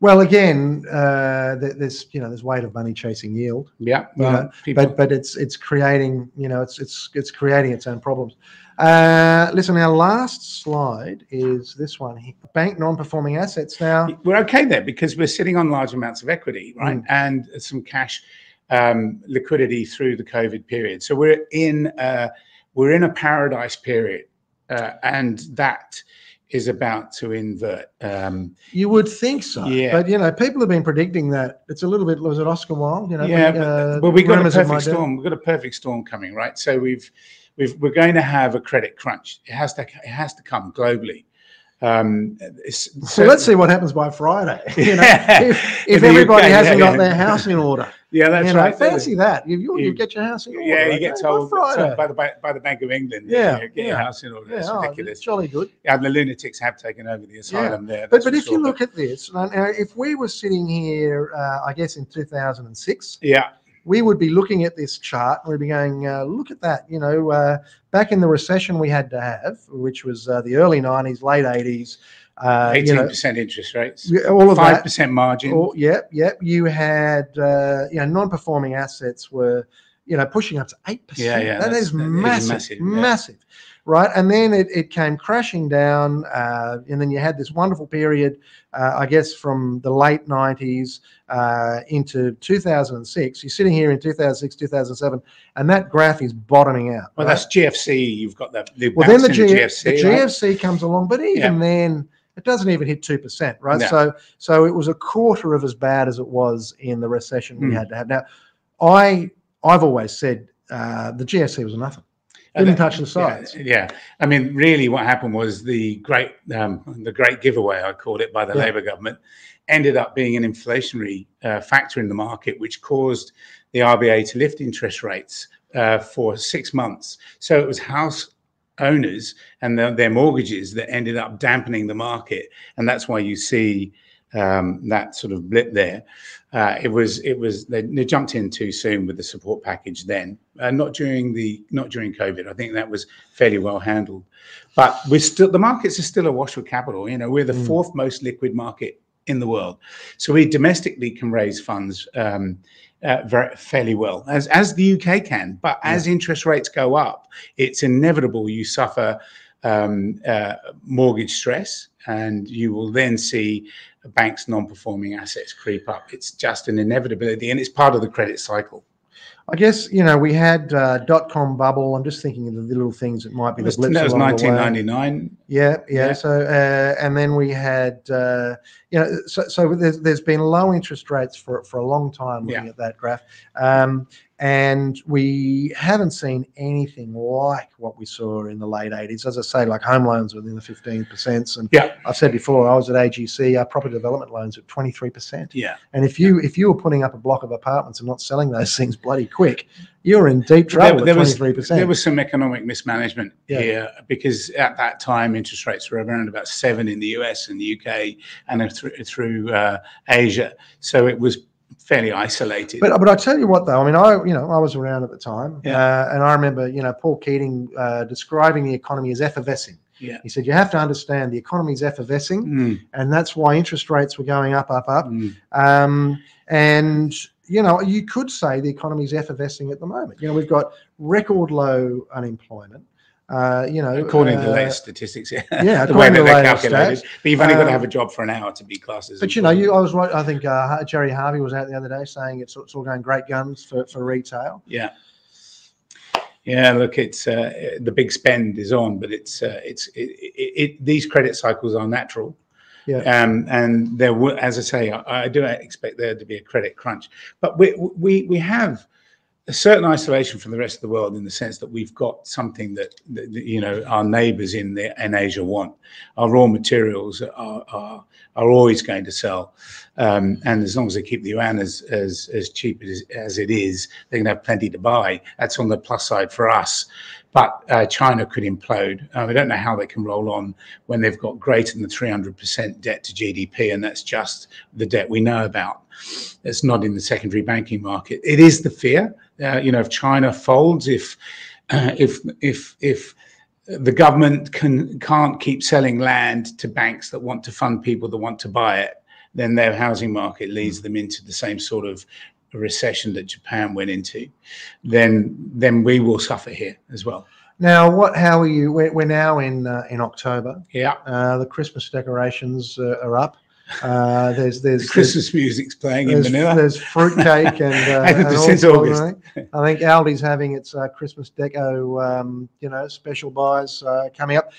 Speaker 1: Well, again, uh, there's you know there's weight of money chasing yield.
Speaker 2: Yeah,
Speaker 1: You know, but but it's it's creating you know it's it's it's creating its own problems. Uh, listen, our last slide is this one: here. bank non-performing assets. Now,
Speaker 2: we're okay there because we're sitting on large amounts of equity, right,
Speaker 1: Mm.
Speaker 2: and some cash um, liquidity through the COVID period. So we're in uh, we're in a paradise period, uh, and that is about to invert. Um,
Speaker 1: you would think so,
Speaker 2: Yeah.
Speaker 1: but you know people have been predicting that. It's a little bit was it Oscar Wilde? You know,
Speaker 2: yeah,
Speaker 1: uh,
Speaker 2: but, well, we got a perfect storm. We've got a perfect storm coming, right? So we've we've, we're going to have a credit crunch. It has to it has to come globally. Um,
Speaker 1: So let's see what happens by Friday. You know,
Speaker 2: Yeah.
Speaker 1: if, if everybody
Speaker 2: UK,
Speaker 1: hasn't
Speaker 2: yeah,
Speaker 1: got
Speaker 2: yeah.
Speaker 1: their house in order,
Speaker 2: Yeah, that's
Speaker 1: you know,
Speaker 2: right.
Speaker 1: fancy that. You, you, you get your house in order.
Speaker 2: Yeah, you
Speaker 1: okay,
Speaker 2: get
Speaker 1: by
Speaker 2: told
Speaker 1: Friday.
Speaker 2: by the by the Bank of England.
Speaker 1: Yeah,
Speaker 2: you get your house in order.
Speaker 1: yeah,
Speaker 2: It's
Speaker 1: oh,
Speaker 2: ridiculous.
Speaker 1: jolly good.
Speaker 2: Yeah, the lunatics have taken over the asylum there.
Speaker 1: But but if you look at this, if we were sitting here, uh, I guess in 2006,
Speaker 2: yeah,
Speaker 1: we would be looking at this chart and we'd be going, uh, look at that. You know, uh, back in the recession we had to have, which was uh, the early 90s, late 80s. Uh, you
Speaker 2: eighteen
Speaker 1: know,
Speaker 2: percent interest rates,
Speaker 1: all of
Speaker 2: five
Speaker 1: that.
Speaker 2: percent margin.
Speaker 1: Oh, yep, yep. You had, uh, you know, non-performing assets were, you know, pushing up to eight percent.
Speaker 2: Yeah, yeah,
Speaker 1: that is massive,
Speaker 2: massive,
Speaker 1: massive,
Speaker 2: yeah.
Speaker 1: Right? And then it, it came crashing down, uh, and then you had this wonderful period, uh, I guess, from the late '90s uh, into 2006. You're sitting here in 2006, 2007, and that graph is bottoming out.
Speaker 2: Well,
Speaker 1: right?
Speaker 2: that's GFC. You've got that. the
Speaker 1: well, then the, G-
Speaker 2: in
Speaker 1: the
Speaker 2: GFC. right?
Speaker 1: Comes along, but even then, it doesn't even hit two percent, right?
Speaker 2: No.
Speaker 1: So, so it was a quarter of as bad as it was in the recession we
Speaker 2: Hmm.
Speaker 1: had to have. Now, I I've always said uh, the GFC was nothing. Didn't touch the sides.
Speaker 2: Yeah, yeah, I mean, really, what happened was the great, um, the great giveaway, I called it, by the
Speaker 1: Yeah.
Speaker 2: Labour government, ended up being an inflationary uh, factor in the market, which caused the RBA to lift interest rates uh, for six months. So it was house owners and their, their mortgages that ended up dampening the market, and that's why you see um, that sort of blip there. Uh, it was it was they, they jumped in too soon with the support package then, uh, not during the not during COVID. I think that was fairly well handled, but we're still the markets are still awash with capital. You know, we're the
Speaker 1: Mm.
Speaker 2: fourth most liquid market in the world, so we domestically can raise funds. Um, uh, very fairly well as as the UK can, but as interest rates go up, it's inevitable you suffer um, uh, mortgage stress, and you will then see banks' non-performing assets creep up. It's just an inevitability, and it's part of the credit cycle.
Speaker 1: I guess you know we had uh, dot com bubble. I'm just thinking of the little things that might be the blips
Speaker 2: that was
Speaker 1: along the way.
Speaker 2: 1999.
Speaker 1: Yeah, yeah.
Speaker 2: Yeah.
Speaker 1: So, uh, and then we had, uh, you know, so, so there's, there's been low interest rates for, for a long time looking
Speaker 2: Yeah.
Speaker 1: at that graph. Um, and we haven't seen anything like what we saw in the late 80s. As I say, like home loans within the 15%. And
Speaker 2: Yeah.
Speaker 1: I've said before, I was at AGC, our property development loans at 23%.
Speaker 2: Yeah,
Speaker 1: And if you if you were putting up a block of apartments and not selling those things bloody quick, you're in deep trouble
Speaker 2: there
Speaker 1: at
Speaker 2: was-
Speaker 1: 23%.
Speaker 2: there was some economic mismanagement
Speaker 1: Yeah.
Speaker 2: here because at that time interest rates were around about seven in the US and the UK and through, through uh, Asia. So it was fairly isolated.
Speaker 1: But but I tell you what though, I mean, I you know I was around at the time,
Speaker 2: Yeah.
Speaker 1: uh, and I remember you know Paul Keating uh, describing the economy as effervescing.
Speaker 2: yeah.
Speaker 1: He said you have to understand the economy is effervescing,
Speaker 2: Mm,
Speaker 1: and that's why interest rates were going up, up, up.
Speaker 2: mm.
Speaker 1: Um, and you know you could say the economy is effervescing at the moment. You know we've got record low unemployment. Uh, you know,
Speaker 2: According to the
Speaker 1: uh,
Speaker 2: latest statistics, yeah,
Speaker 1: yeah,
Speaker 2: the way that
Speaker 1: to
Speaker 2: they're calculated.
Speaker 1: stats.
Speaker 2: But you've only got to
Speaker 1: Um,
Speaker 2: have a job for an hour to be classed as.
Speaker 1: But you know, you, I was right. I think uh, Gerry Harvey was out the other day saying it's, it's all going great guns for, for retail.
Speaker 2: Yeah. Yeah, look, it's uh, the big spend is on, but it's uh, it's it, it, it these credit cycles are natural.
Speaker 1: Yeah.
Speaker 2: Um, and there will, as I say, I, I do expect there to be a credit crunch, but we we we have a certain isolation from the rest of the world in the sense that we've got something that, that you know our neighbours in the in Asia want. Our raw materials are are, are always going to sell, um, and as long as they keep the yuan as as, as cheap as, as it is, they're going to have plenty to buy. That's on the plus side for us. But uh, China could implode. Uh, I don't know how they can roll on when they've got greater than 300% debt to GDP, and that's just the debt we know about. It's not in the secondary banking market. It is the fear. Uh, you know, if China folds, if uh, if if if the government can can't keep selling land to banks that want to fund people that want to buy it, then their housing market leads them into the same sort of recession that Japan went into. Then then we will suffer here as well.
Speaker 1: Now, what? How are you? We're, we're now in uh, in October.
Speaker 2: Yeah,
Speaker 1: Uh, the Christmas decorations uh, are up. Uh, there's there's
Speaker 2: the Christmas music's playing in Manila.
Speaker 1: there's fruitcake and, uh,
Speaker 2: And since August.
Speaker 1: I think Aldi's having its uh, Christmas deco, um, you know, special buys uh, coming up.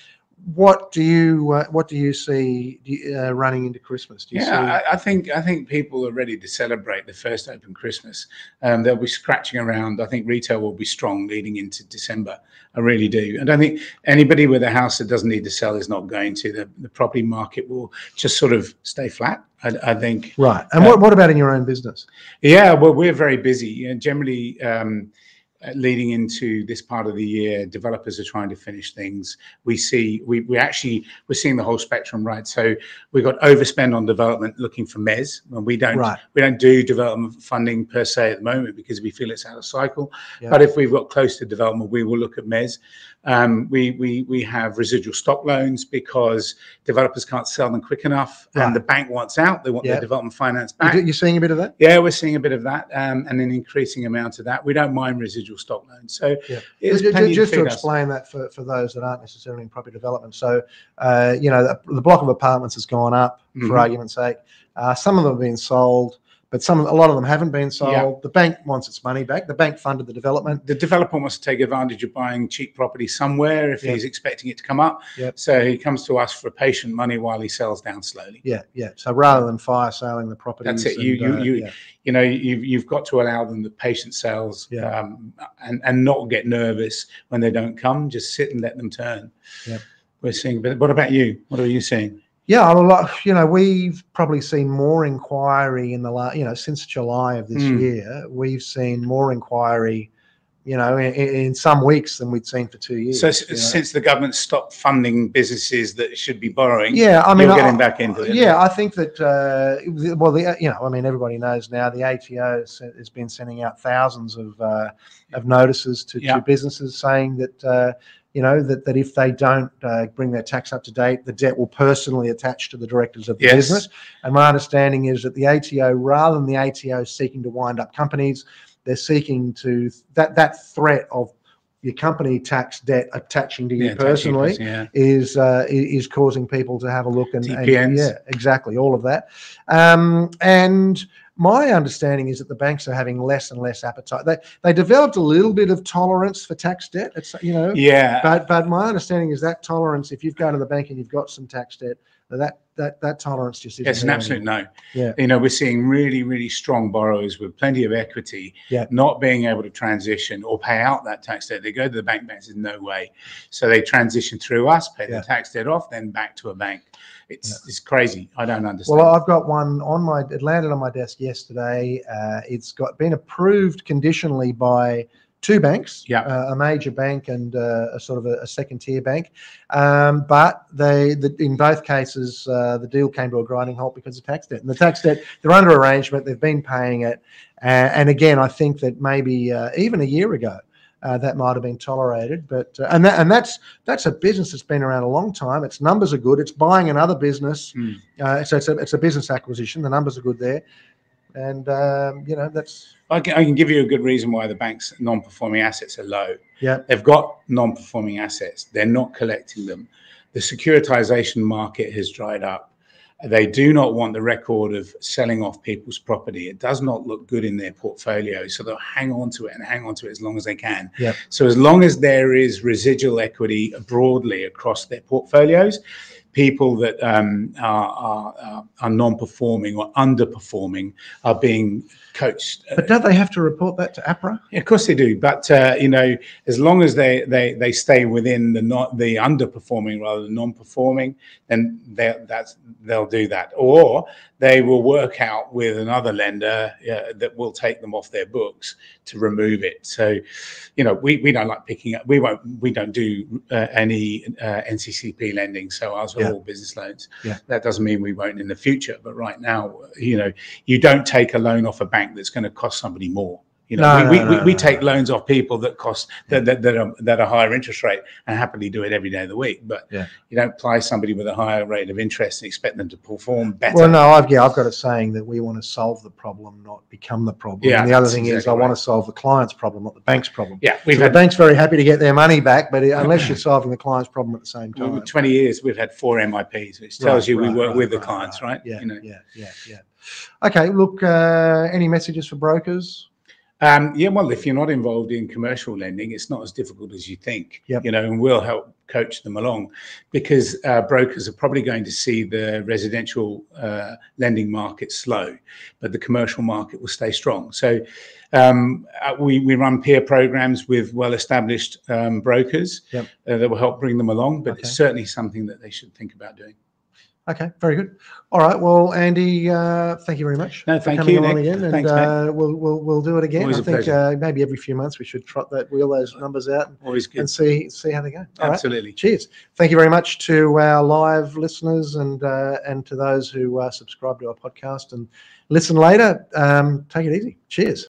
Speaker 1: What do you uh, what do you see uh, running into Christmas? Do you
Speaker 2: Yeah, I, I think I think people are ready to celebrate the first open Christmas. Um, they'll be scratching around. I think retail will be strong leading into December. I really do. And I think anybody with a house that doesn't need to sell is not going to. The, the property market will just sort of stay flat. I, I think.
Speaker 1: right. And
Speaker 2: Uh,
Speaker 1: what, what about in your own business?
Speaker 2: Yeah, well, we're very busy. And generally, um, leading into this part of the year, developers are trying to finish things. We see, we, we actually, we're seeing the whole spectrum, right? So we've got overspend on development looking for MES, and we don't,
Speaker 1: Right.
Speaker 2: we don't do development funding per se at the moment because we feel it's out of cycle.
Speaker 1: Yeah.
Speaker 2: But if we've got close to development, we will look at MES. Um, we, we, we have residual stock loans because developers can't sell them quick enough
Speaker 1: Right.
Speaker 2: and the bank wants out. They want
Speaker 1: Yeah.
Speaker 2: their development finance back.
Speaker 1: You're seeing a bit of that?
Speaker 2: Yeah, we're seeing a bit of that, um, and an increasing amount of that. We don't mind residual stock loans, so
Speaker 1: Yeah.
Speaker 2: there's
Speaker 1: Ju- ju- just to
Speaker 2: us.
Speaker 1: explain that for, for those that aren't necessarily in property development. So, uh, you know, the, the block of apartments has gone up for
Speaker 2: Mhm.
Speaker 1: argument's sake. Uh, some of them have been sold, but some, a lot of them haven't been sold.
Speaker 2: Yeah.
Speaker 1: The bank wants its money back. The bank funded the development.
Speaker 2: The developer wants to take advantage of buying cheap property somewhere if
Speaker 1: Yeah.
Speaker 2: he's expecting it to come up.
Speaker 1: Yeah.
Speaker 2: So he comes to us for patient money while he sells down slowly.
Speaker 1: Yeah, yeah. So rather than fire selling the property,
Speaker 2: That's it. You- you-
Speaker 1: uh,
Speaker 2: you-
Speaker 1: yeah.
Speaker 2: You know, you've, you've got to allow them the patient sales
Speaker 1: Yeah.
Speaker 2: um, and, and not get nervous when they don't come. Just sit and let them turn.
Speaker 1: Yeah.
Speaker 2: We're seeing, but what about you? What are you seeing?
Speaker 1: Yeah, a lot. You know, we've probably seen more inquiry in the last, you know, since July of this
Speaker 2: Mm.
Speaker 1: year. We've seen more inquiry, you know, in, in some weeks than we'd seen for two years.
Speaker 2: So
Speaker 1: you
Speaker 2: s-
Speaker 1: know.
Speaker 2: since the government stopped funding businesses that should be borrowing,
Speaker 1: yeah, I mean,
Speaker 2: you're
Speaker 1: I-
Speaker 2: getting back into it.
Speaker 1: Yeah, I think that. Uh, well, the, you know, I mean, everybody knows now the ATO has, has been sending out thousands of uh, of notices to,
Speaker 2: Yeah.
Speaker 1: to businesses saying that. Uh, you know that, that if they don't uh, bring their tax up to date, the debt will personally attach to the directors of the
Speaker 2: Yes.
Speaker 1: business. And my understanding is that the ATO, rather than the ATO seeking to wind up companies, they're seeking to that that threat of your company tax debt attaching to you
Speaker 2: Yeah,
Speaker 1: personally
Speaker 2: yeah.
Speaker 1: is uh, is causing people to have a look and, and- yeah, exactly, all of that. Um, and my understanding is that the banks are having less and less appetite. They they developed a little bit of tolerance for tax debt. It's you know,
Speaker 2: Yeah,
Speaker 1: but but my understanding is that tolerance, if you've gone to the bank and you've got some tax debt, that that that tolerance just isn't.
Speaker 2: it's an absolute no.
Speaker 1: Yeah.
Speaker 2: You know, we're seeing really, really strong borrowers with plenty of equity
Speaker 1: Yeah.
Speaker 2: not being able to transition or pay out that tax debt. They go to the bank, bank says, no way. So they transition through us, pay
Speaker 1: Yeah.
Speaker 2: the tax debt off, then back to a bank. It's, it's crazy. I don't understand.
Speaker 1: Well, I've got one on my. It landed on my desk yesterday. Uh, it's got been approved conditionally by two banks,
Speaker 2: Yeah.
Speaker 1: uh, a major bank and uh, a sort of a, a second tier bank. Um, but they, the, in both cases, uh, the deal came to a grinding halt because of tax debt. And the tax debt, they're under arrangement. They've been paying it. Uh, and again, I think that maybe uh, even a year ago. Uh, that might have been tolerated, but uh, and that and that's that's a business that's been around a long time. Its numbers are good. It's buying another business,
Speaker 2: Hmm.
Speaker 1: uh, so it's a, it's a business acquisition. The numbers are good there, and um, you know that's
Speaker 2: I can, I can give you a good reason why the bank's non-performing assets are low.
Speaker 1: Yeah.
Speaker 2: They've got non-performing assets. They're not collecting them. The securitization market has dried up. They do not want the record of selling off people's property. It does not look good in their portfolio. So they'll hang on to it and hang on to it as long as they can.
Speaker 1: Yep.
Speaker 2: So as long as there is residual equity broadly across their portfolios, people that um, are, are, are- are non-performing or underperforming are being coached.
Speaker 1: But don't they have to report that to APRA?
Speaker 2: Yeah, of course they do, but uh, you know, as long as they they they stay within the not the underperforming rather than non-performing, then they that's they'll do that, or they will work out with another lender uh, that will take them off their books to remove it. So, you know, we, we don't like picking up. We won't. We don't do uh, any uh, NCCP lending, so ours are
Speaker 1: Yeah.
Speaker 2: all business loans.
Speaker 1: Yeah.
Speaker 2: That doesn't mean we won't in the future, but right now, you know, you don't take a loan off a bank that's going to cost somebody more. You know,
Speaker 1: No,
Speaker 2: we,
Speaker 1: no,
Speaker 2: we,
Speaker 1: no,
Speaker 2: we take loans off people that cost that, that, that are that are higher interest rate and happily do it every day of the week. But
Speaker 1: Yeah.
Speaker 2: you don't apply somebody with a higher rate of interest and expect them to perform better.
Speaker 1: Well, no, I've yeah, I've got a saying that we want to solve the problem, not become the problem.
Speaker 2: Yeah,
Speaker 1: and the other thing is, I
Speaker 2: exactly
Speaker 1: want to solve the client's problem, not the bank's problem.
Speaker 2: Yeah, we've
Speaker 1: the
Speaker 2: had
Speaker 1: bank's very happy to get their money back, but unless you're solving the client's problem at the same
Speaker 2: well,
Speaker 1: time.
Speaker 2: 20 years. We've had four MIPs, which tells
Speaker 1: Right,
Speaker 2: you we
Speaker 1: right,
Speaker 2: work with the clients, right?
Speaker 1: Yeah,
Speaker 2: You know.
Speaker 1: yeah, yeah, yeah. Okay, look, uh, any messages for brokers?
Speaker 2: Um, yeah, well, if you're not involved in commercial lending, it's not as difficult as you think.
Speaker 1: Yep.
Speaker 2: You know, and we'll help coach them along because uh, brokers are probably going to see the residential uh, lending market slow, but the commercial market will stay strong. So um, uh, we we run peer programs with well-established um, brokers
Speaker 1: Yep.
Speaker 2: uh, that will help bring them along. But
Speaker 1: Okay.
Speaker 2: it's certainly something that they should think about doing.
Speaker 1: Okay, very good. All right. Well, Andy, uh, thank you very much.
Speaker 2: No,
Speaker 1: for
Speaker 2: thank
Speaker 1: coming
Speaker 2: you, Nick.
Speaker 1: again, and
Speaker 2: Thanks,
Speaker 1: uh, we'll we'll we'll do it again.
Speaker 2: Always
Speaker 1: I think uh, maybe every few months we should trot that wheel those numbers out and,
Speaker 2: Always good.
Speaker 1: and see see how they go. All right.
Speaker 2: Absolutely.
Speaker 1: Cheers. Thank you very much to our live listeners and uh, and to those who uh, subscribe to our podcast and listen later. Um, take it easy. Cheers.